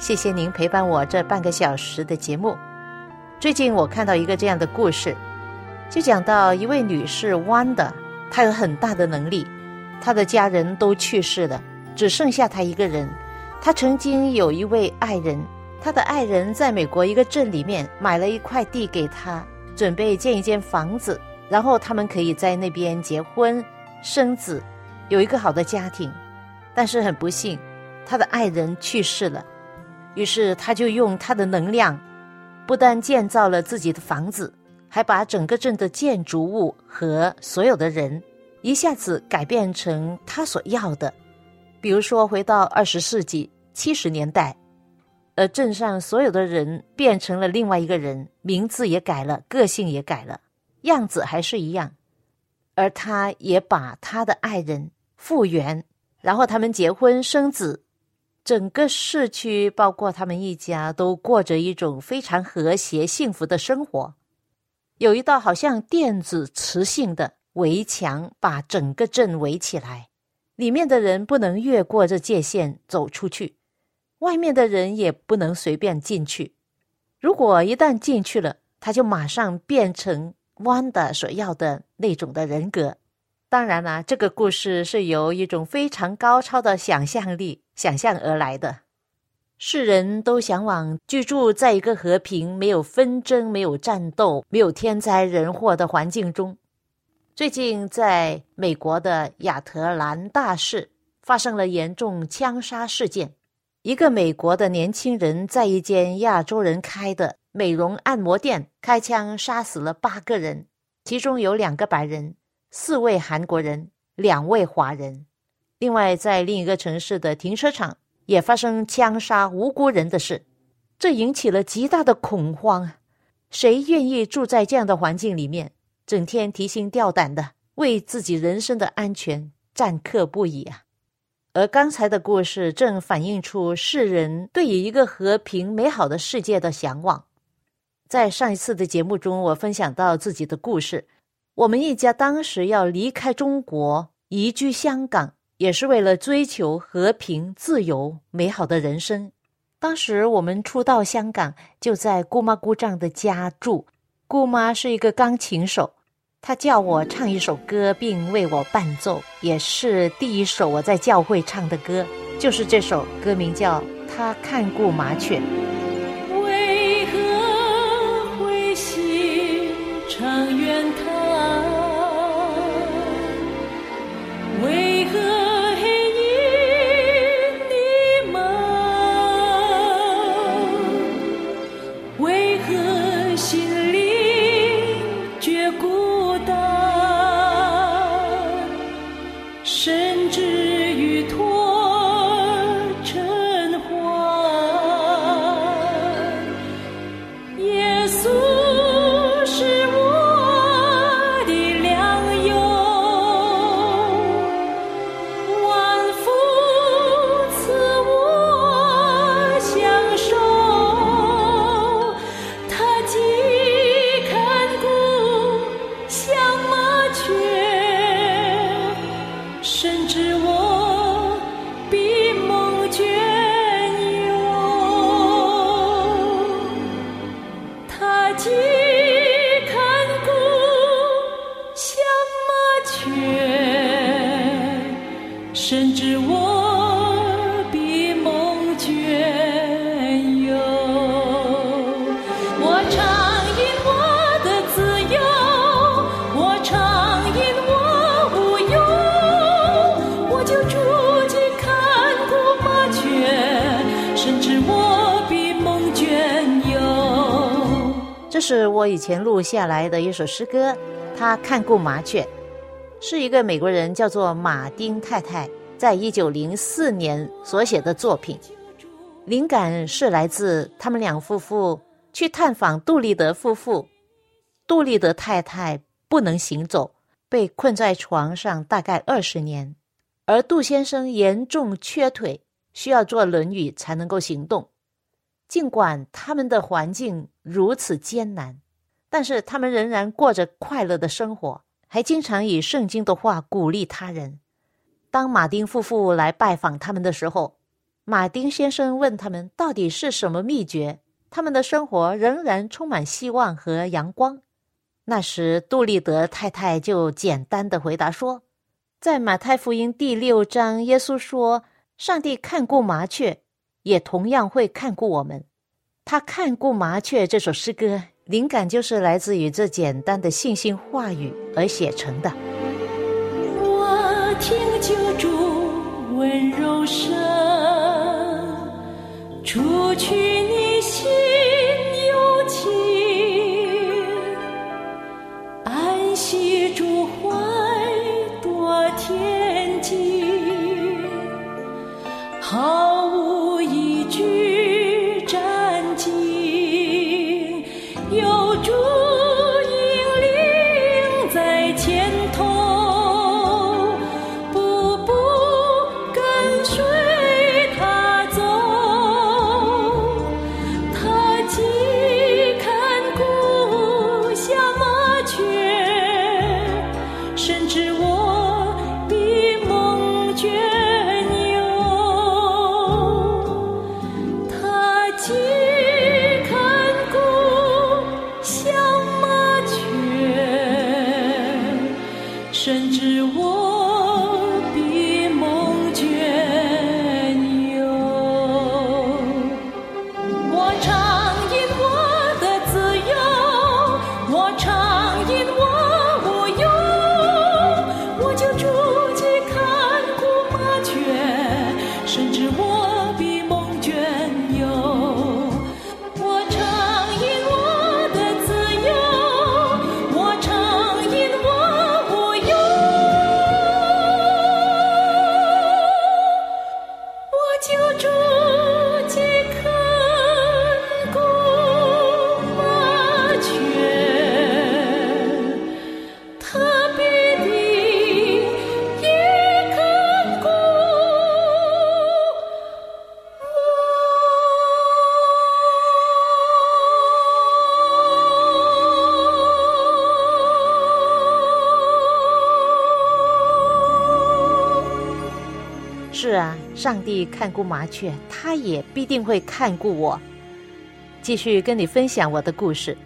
谢谢您陪伴我这半个小时的节目。最近我看到一个这样的故事，就讲到一位女士弯的，她有很大的能力，她的家人都去世了，只剩下她一个人。她曾经有一位爱人，她的爱人在美国一个镇里面买了一块地给她，准备建一间房子，然后他们可以在那边结婚生子，有一个好的家庭。但是很不幸，她的爱人去世了。于是他就用他的能量，不但建造了自己的房子，还把整个镇的建筑物和所有的人一下子改变成他所要的。比如说，回到二十世纪七十年代，而镇上所有的人变成了另外一个人，名字也改了，个性也改了，样子还是一样。而他也把他的爱人复原，然后他们结婚生子。整个市区，包括他们一家，都过着一种非常和谐、幸福的生活。有一道好像电子磁性的围墙，把整个镇围起来，里面的人不能越过这界限走出去，外面的人也不能随便进去。如果一旦进去了，他就马上变成弯的所要的那种的人格。当然啦，这个故事是由一种非常高超的想象力想象而来的。世人都向往居住在一个和平、没有纷争、没有战斗、没有天灾人祸的环境中。最近，在美国的亚特兰大市发生了严重枪杀事件，一个美国的年轻人在一间亚洲人开的美容按摩店开枪杀死了八个人，其中有两个白人。四位韩国人，两位华人。另外，在另一个城市的停车场也发生枪杀无辜人的事，这引起了极大的恐慌。谁愿意住在这样的环境里面，整天提心吊胆的，为自己人身的安全战克不已啊？而刚才的故事正反映出世人对于一个和平美好的世界的向往。在上一次的节目中，我分享到自己的故事。我们一家当时要离开中国，移居香港，也是为了追求和平、自由、美好的人生。当时我们初到香港，就在姑妈姑丈的家住。姑妈是一个钢琴手，她叫我唱一首歌，并为我伴奏，也是第一首我在教会唱的歌，就是这首歌名叫《他看顾麻雀》。是我以前录下来的一首诗歌。他看过麻雀，是一个美国人叫做马丁太太，在一九零四年所写的作品。灵感是来自他们两夫妇去探访杜立德夫妇。杜立德太太不能行走，被困在床上大概二十年，而杜先生严重缺腿，需要坐轮椅才能够行动。尽管他们的环境如此艰难。但是他们仍然过着快乐的生活，还经常以圣经的话鼓励他人。当马丁夫妇来拜访他们的时候，马丁先生问他们到底是什么秘诀，他们的生活仍然充满希望和阳光。那时杜立德太太就简单的回答说：“在马太福音第六章，耶稣说，上帝看顾麻雀，也同样会看顾我们。他看顾麻雀这首诗歌。”灵感就是来自于这简单的信心话语而写成的。我听救主温柔声，除去上帝看顾麻雀，他也必定会看顾我。继续跟你分享我的故事，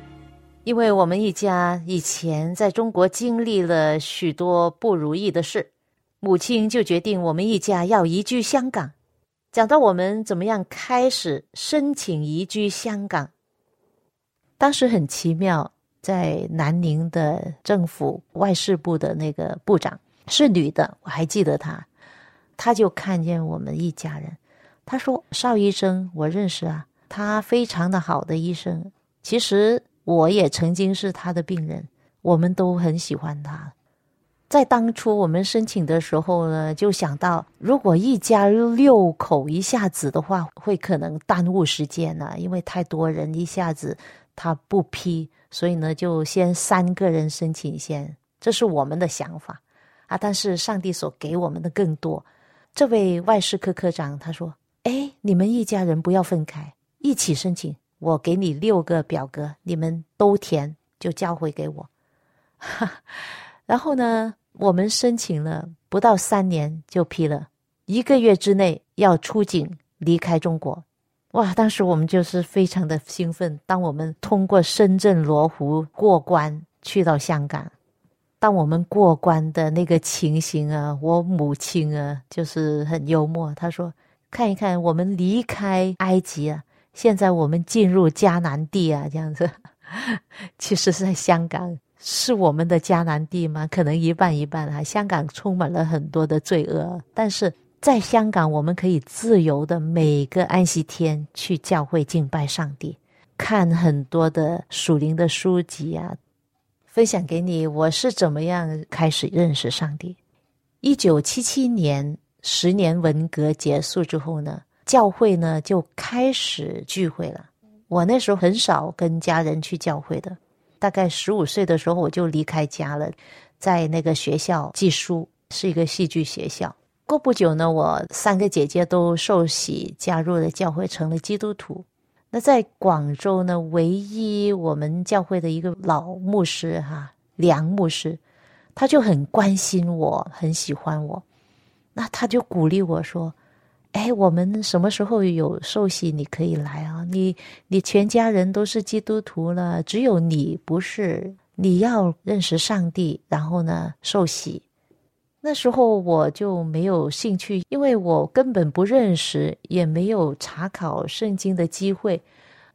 因为我们一家以前在中国经历了许多不如意的事，母亲就决定我们一家要移居香港。讲到我们怎么样开始申请移居香港，当时很奇妙，在南宁的政府外事部的那个部长是女的，我还记得她。他就看见我们一家人，他说：“邵医生，我认识啊，他非常的好的医生。其实我也曾经是他的病人，我们都很喜欢他。在当初我们申请的时候呢，就想到如果一家六口一下子的话，会可能耽误时间呢、因为太多人一下子他不批，所以呢，就先三个人申请先，这是我们的想法啊。但是上帝所给我们的更多。”这位外事科科长他说：“哎，你们一家人不要分开，一起申请。我给你六个表格，你们都填，就交回给我。哈 然后呢，我们申请了不到三年就批了，一个月之内要出境离开中国。哇！当时我们就是非常的兴奋。当我们通过深圳罗湖过关去到香港。”当我们过关的那个情形啊，我母亲啊，就是很幽默。她说：“看一看，我们离开埃及啊，现在我们进入迦南地啊，这样子。其实，在香港是我们的迦南地吗？可能一半一半啊。香港充满了很多的罪恶，但是在香港，我们可以自由的每个安息天去教会敬拜上帝。看很多的属灵的书籍啊，分享给你。我是怎么样开始认识上帝？一九七七年，十年文革结束之后呢，教会呢就开始聚会了。我那时候很少跟家人去教会的，大概十五岁的时候我就离开家了，在那个学校寄书，是一个戏剧学校。过不久呢，我三个姐姐都受洗加入了教会，成了基督徒。那在广州呢，唯一我们教会的一个老牧师哈梁牧师，他就很关心我，很喜欢我。那他就鼓励我说：“哎，我们什么时候有受洗，你可以来啊！你你全家人都是基督徒了，只有你不是。你要认识上帝，然后呢受洗。”那时候我就没有兴趣，因为我根本不认识，也没有查考圣经的机会。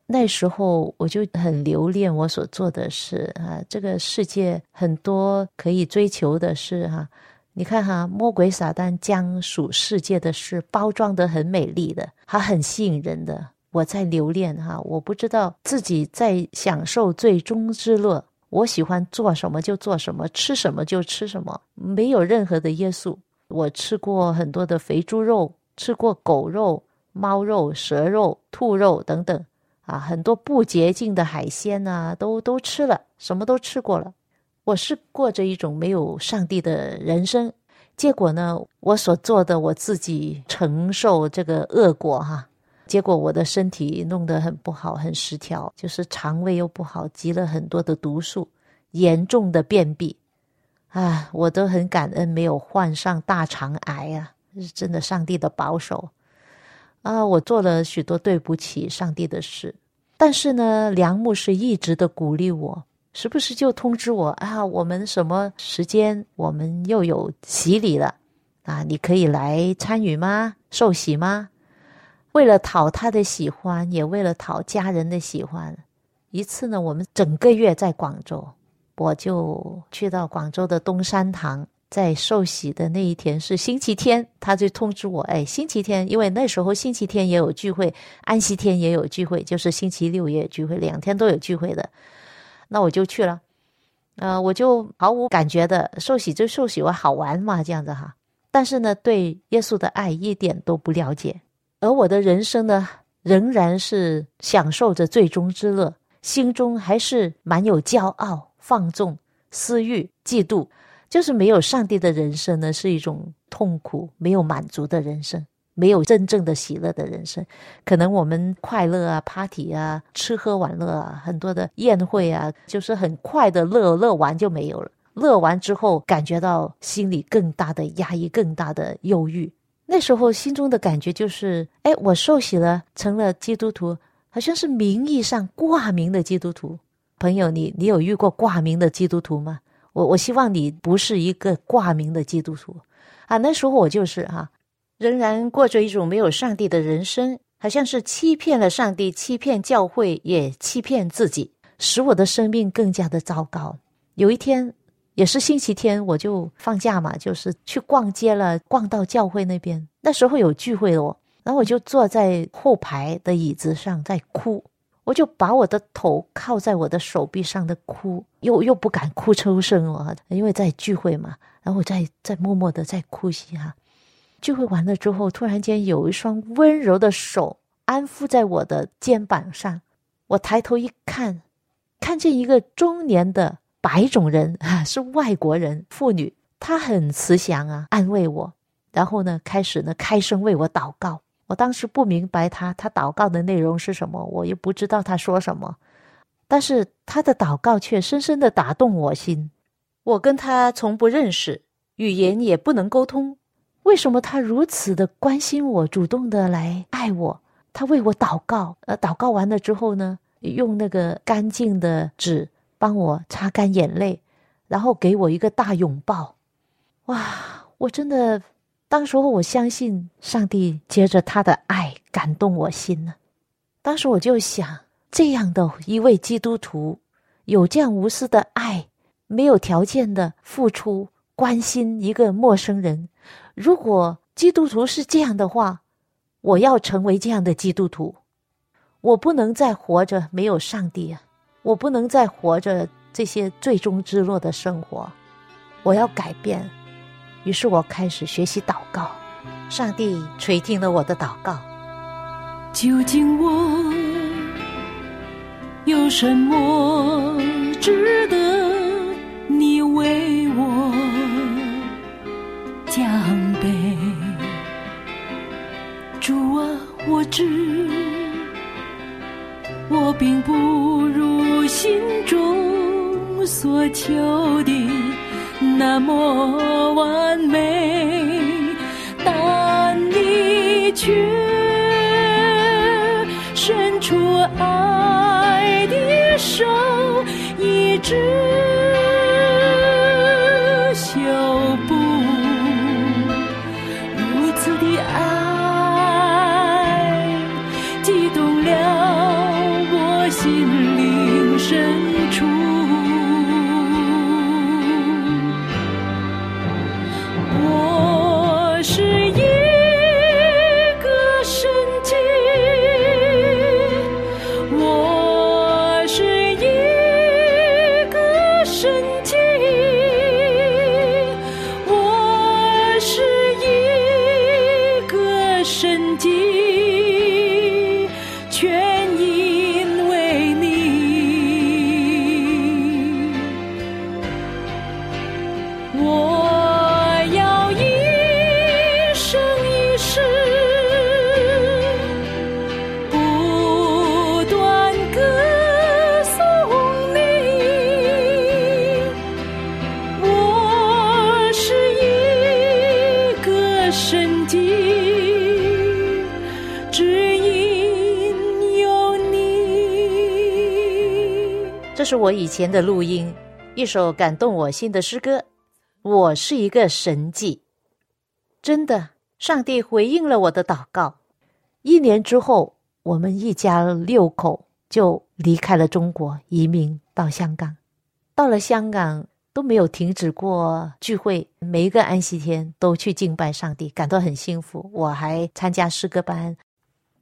那时候我就很留恋我所做的事啊，这个世界很多可以追求的事哈。你看哈，魔鬼撒旦将属世界的事包装得很美丽的，还很吸引人的。我在留恋哈，我不知道自己在享受最终之乐。我喜欢做什么就做什么，吃什么就吃什么，没有任何的约束。我吃过很多的肥猪肉，吃过狗肉、猫肉、蛇肉、兔肉等等，啊，很多不洁净的海鲜呐，都都吃了，什么都吃过了。我是过着一种没有上帝的人生，结果呢，我所做的我自己承受这个恶果哈。结果我的身体弄得很不好，很失调，就是肠胃又不好，积了很多的毒素，严重的便秘，啊，我都很感恩没有患上大肠癌啊，是真的上帝的保守啊！我做了许多对不起上帝的事，但是呢，梁牧师一直的鼓励我，时不时就通知我啊，我们什么时间我们又有洗礼了啊，你可以来参与吗？受洗吗？为了讨他的喜欢，也为了讨家人的喜欢，一次呢，我们整个月在广州，我就去到广州的东山堂，在受洗的那一天是星期天，他就通知我，哎，星期天，因为那时候星期天也有聚会，安息天也有聚会，就是星期六也有聚会，两天都有聚会的，那我就去了，呃，我就毫无感觉的受洗就受洗，我好玩嘛，这样子哈，但是呢，对耶稣的爱一点都不了解。而我的人生呢，仍然是享受着最终之乐，心中还是蛮有骄傲、放纵、私欲、嫉妒，就是没有上帝的人生呢，是一种痛苦、没有满足的人生，没有真正的喜乐的人生。可能我们快乐啊、party 啊、吃喝玩乐啊，很多的宴会啊，就是很快的乐，乐完就没有了。乐完之后，感觉到心里更大的压抑、更大的忧郁。那时候心中的感觉就是，哎，我受洗了，成了基督徒，好像是名义上挂名的基督徒。朋友，你你有遇过挂名的基督徒吗？我我希望你不是一个挂名的基督徒啊。那时候我就是哈，仍然过着一种没有上帝的人生，好像是欺骗了上帝，欺骗教会，也欺骗自己，使我的生命更加的糟糕。有一天。也是星期天，我就放假嘛，就是去逛街了，逛到教会那边。那时候有聚会哦，然后我就坐在后排的椅子上在哭，我就把我的头靠在我的手臂上的哭，又又不敢哭出声哦，因为在聚会嘛。然后我在在默默的在哭泣哈。聚会完了之后，突然间有一双温柔的手安抚在我的肩膀上，我抬头一看，看见一个中年的。白种人 啊，是外国人妇女，她很慈祥啊，安慰我，然后呢，开始呢开声为我祷告。我当时不明白她她祷告的内容是什么，我又不知道她说什么，但是她的祷告却深深的打动我心。我跟她从不认识，语言也不能沟通，为什么她如此的关心我，主动的来爱我？她为我祷告，呃，祷告完了之后呢，用那个干净的纸。帮我擦干眼泪，然后给我一个大拥抱，哇！我真的，当时候我相信上帝接着他的爱感动我心呢。当时我就想，这样的一位基督徒，有这样无私的爱，没有条件的付出关心一个陌生人。如果基督徒是这样的话，我要成为这样的基督徒。我不能再活着没有上帝啊！我不能再活着这些最终之落的生活，我要改变。于是我开始学习祷告，上帝垂听了我的祷告。究竟我有什么值得你为我奖杯？主啊，我知我并不心中所求的那么完美，但你却伸出爱的手，一直是我以前的录音，一首感动我心的诗歌。我是一个神迹，真的，上帝回应了我的祷告。一年之后，我们一家六口就离开了中国，移民到香港。到了香港都没有停止过聚会，每一个安息天都去敬拜上帝，感到很幸福。我还参加诗歌班。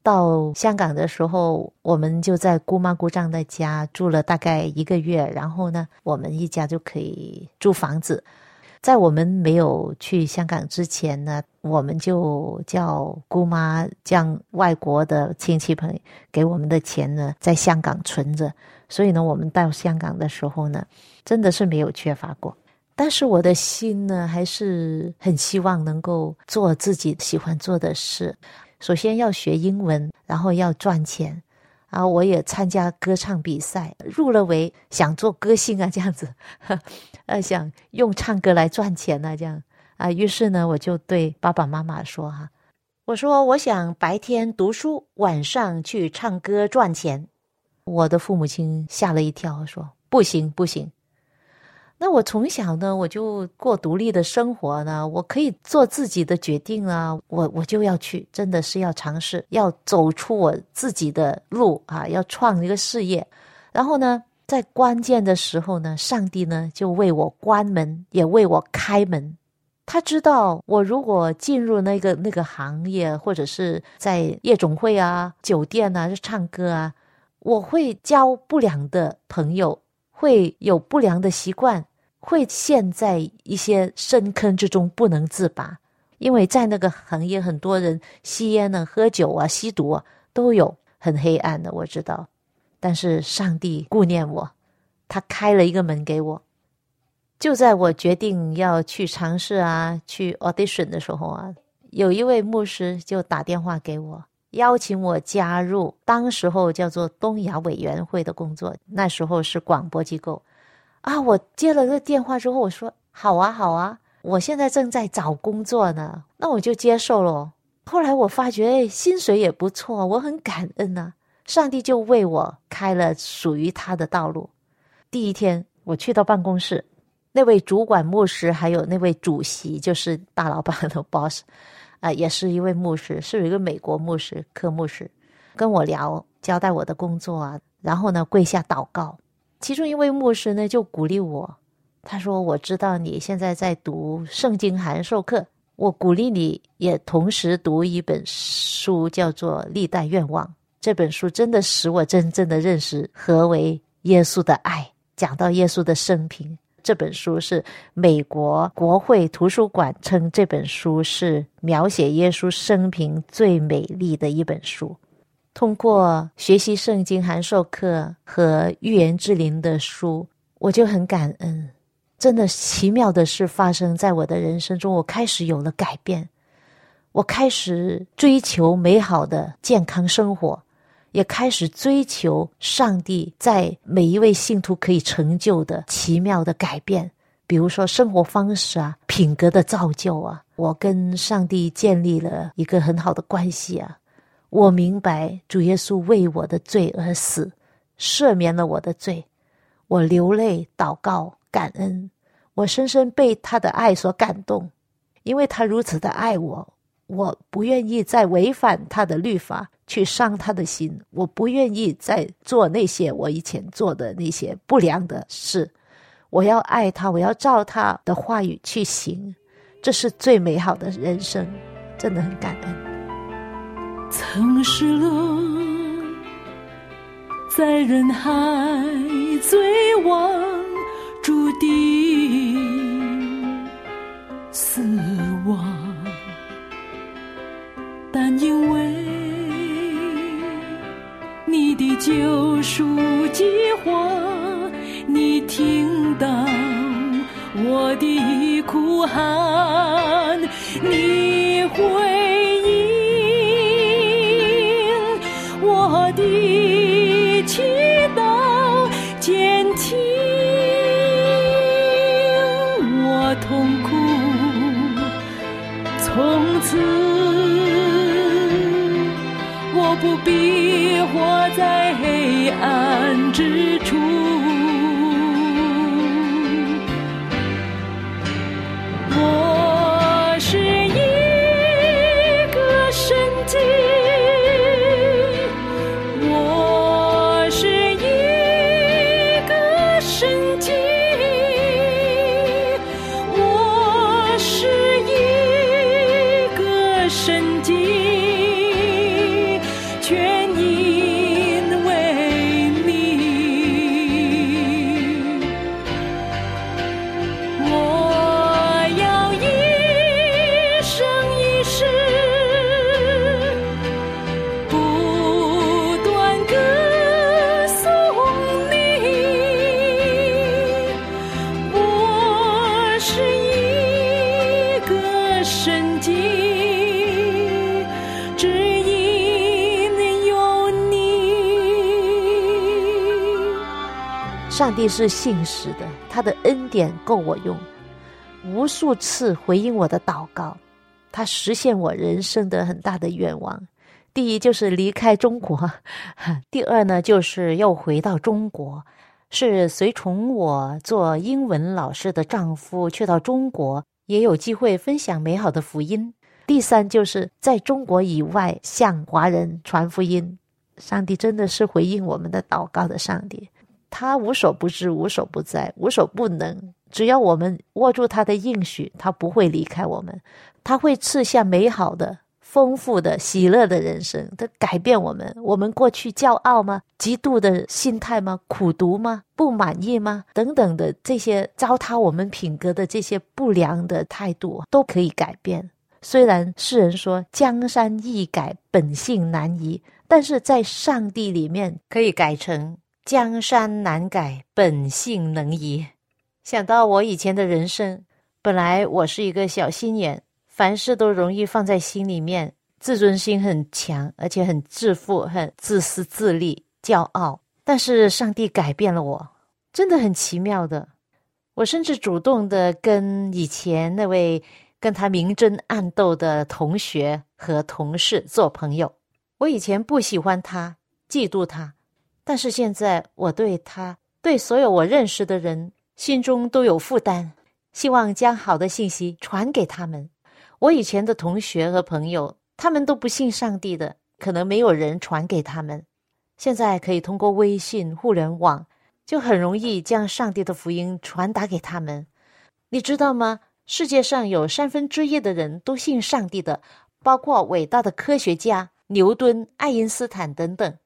到香港的时候，我们就在姑妈姑丈的家住了大概一个月，然后呢，我们一家就可以租房子。在我们没有去香港之前呢，我们就叫姑妈将外国的亲戚朋友给我们的钱呢，在香港存着。所以呢，我们到香港的时候呢，真的是没有缺乏过。但是我的心呢，还是很希望能够做自己喜欢做的事。首先要学英文，然后要赚钱。啊，我也参加歌唱比赛，入了围，想做歌星啊，这样子，呃，想用唱歌来赚钱啊，这样啊。于是呢，我就对爸爸妈妈说哈、我说我想白天读书，晚上去唱歌赚钱。我的父母亲吓了一跳，说不行不行。那我从小呢，我就过独立的生活呢，我可以做自己的决定啊，我我就要去，真的是要尝试，要走出我自己的路啊，要创一个事业。然后呢，在关键的时候呢，上帝呢就为我关门，也为我开门。他知道我如果进入那个那个行业，或者是在夜总会啊、酒店啊、唱歌啊，我会交不良的朋友。会有不良的习惯，会陷在一些深坑之中不能自拔。因为在那个行业，很多人吸烟呢、喝酒啊、吸毒啊都有，很黑暗的，我知道。但是上帝顾念我，他开了一个门给我。就在我决定要去尝试啊、去 audition 的时候啊，有一位牧师就打电话给我。邀请我加入当时候叫做东亚委员会的工作，那时候是广播机构，啊，我接了个电话之后，我说好啊好啊，我现在正在找工作呢，那我就接受了。后来我发觉，哎，薪水也不错，我很感恩啊、上帝就为我开了属于他的道路。第一天我去到办公室，那位主管牧师还有那位主席，就是大老板的 boss。啊、也是一位牧师，是有一个美国牧师，科牧师，跟我聊，交代我的工作啊，然后呢跪下祷告。其中一位牧师呢就鼓励我，他说：“我知道你现在在读圣经函授课，我鼓励你也同时读一本书，叫做《历代愿望》。这本书真的使我真正的认识何为耶稣的爱。讲到耶稣的生平，这本书是美国国会图书馆称这本书是描写耶稣生平最美丽的一本书。通过学习圣经函授课和预言之灵的书，我就很感恩。真的奇妙的事发生在我的人生中，我开始有了改变，我开始追求美好的健康生活。也开始追求上帝在每一位信徒可以成就的奇妙的改变，比如说生活方式啊、品格的造就啊。我跟上帝建立了一个很好的关系啊。我明白主耶稣为我的罪而死，赦免了我的罪。我流泪祷告感恩，我深深被他的爱所感动，因为他如此的爱我。我不愿意再违反他的律法，去伤他的心。我不愿意再做那些我以前做的那些不良的事。我要爱他，我要照他的话语去行，这是最美好的人生，真的很感恩。曾失落在人海最望注定死救赎计划，你听到我的哭喊，上帝是信实的，他的恩典够我用，无数次回应我的祷告，他实现我人生的很大的愿望。第一就是离开中国，第二呢就是又回到中国，是随从我做英文老师的丈夫去到中国，也有机会分享美好的福音。第三就是在中国以外向华人传福音。上帝真的是回应我们的祷告的上帝。他无所不知，无所不在，无所不能。只要我们握住他的应许，他不会离开我们。他会赐下美好的、丰富的、喜乐的人生，他改变我们。我们过去骄傲吗？嫉妒的心态吗？苦读吗？不满意吗？等等的这些糟蹋我们品格的这些不良的态度，都可以改变。虽然世人说江山易改，本性难移，但是在上帝里面可以改成。江山难改，本性能移。想到我以前的人生，本来我是一个小心眼，凡事都容易放在心里面，自尊心很强，而且很自负、很自私自利、骄傲。但是上帝改变了我，真的很奇妙的。我甚至主动的跟以前那位跟他明争暗斗的同学和同事做朋友。我以前不喜欢他，嫉妒他。但是现在，我对他，对所有我认识的人，心中都有负担，希望将好的信息传给他们。我以前的同学和朋友，他们都不信上帝的，可能没有人传给他们。现在可以通过微信、互联网，就很容易将上帝的福音传达给他们。你知道吗？世界上有三分之一的人都信上帝的，包括伟大的科学家，牛顿、爱因斯坦等等。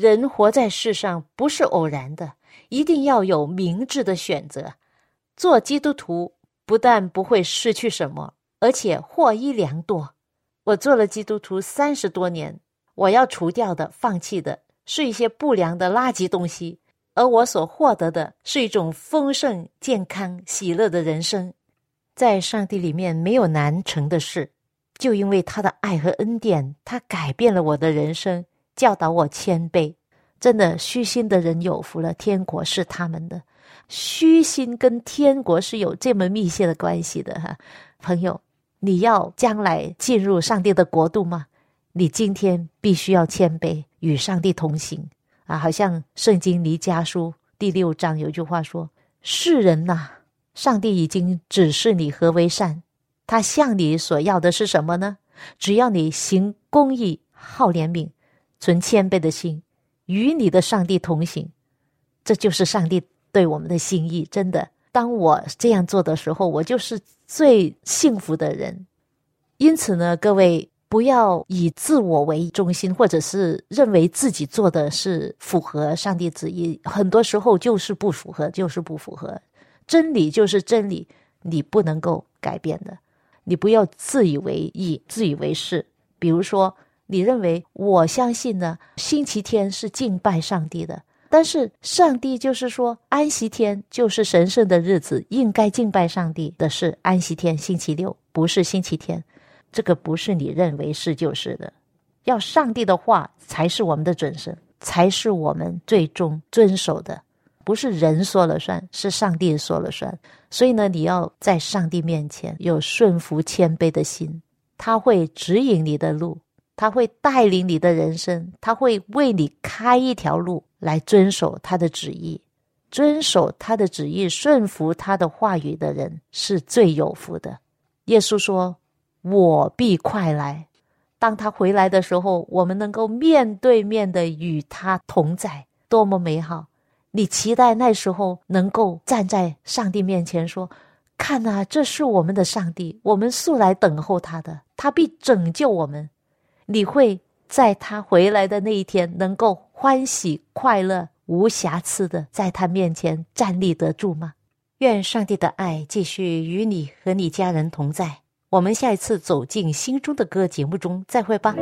人活在世上不是偶然的，一定要有明智的选择。做基督徒不但不会失去什么，而且获益良多。我做了基督徒三十多年，我要除掉的、放弃的是一些不良的垃圾东西，而我所获得的是一种丰盛、健康、喜乐的人生。在上帝里面没有难成的事，就因为他的爱和恩典，他改变了我的人生，教导我谦卑。真的，虚心的人有福了，天国是他们的。虚心跟天国是有这么密切的关系的哈，朋友。你要将来进入上帝的国度吗？你今天必须要谦卑，与上帝同行啊！好像圣经离家书第六章有句话说：“世人呐，上帝已经指示你何为善，他向你所要的是什么呢？只要你行公义、好怜悯、存谦卑的心，与你的上帝同行，这就是上帝对我们的心意。真的，当我这样做的时候，我就是。”最幸福的人，因此呢，各位不要以自我为中心，或者是认为自己做的是符合上帝旨意，很多时候就是不符合，就是不符合。真理就是真理，你不能够改变的。你不要自以为意、自以为是。比如说，你认为我相信呢，星期天是敬拜上帝的。但是上帝就是说，安息天就是神圣的日子，应该敬拜上帝的是安息天，星期六不是星期天。这个不是你认为是就是的，要上帝的话才是我们的准绳，才是我们最终遵守的，不是人说了算，是上帝说了算。所以呢，你要在上帝面前有顺服谦卑的心，他会指引你的路。他会带领你的人生，他会为你开一条路来遵守他的旨意，遵守他的旨意，顺服他的话语的人是最有福的。耶稣说：“我必快来。”当他回来的时候，我们能够面对面的与他同在，多么美好！你期待那时候能够站在上帝面前说：“看啊，这是我们的上帝，我们素来等候他的，他必拯救我们。”你会在他回来的那一天，能够欢喜快乐、无瑕疵的在他面前站立得住吗？愿上帝的爱继续与你和你家人同在。我们下一次走进心中的歌节目中再会吧。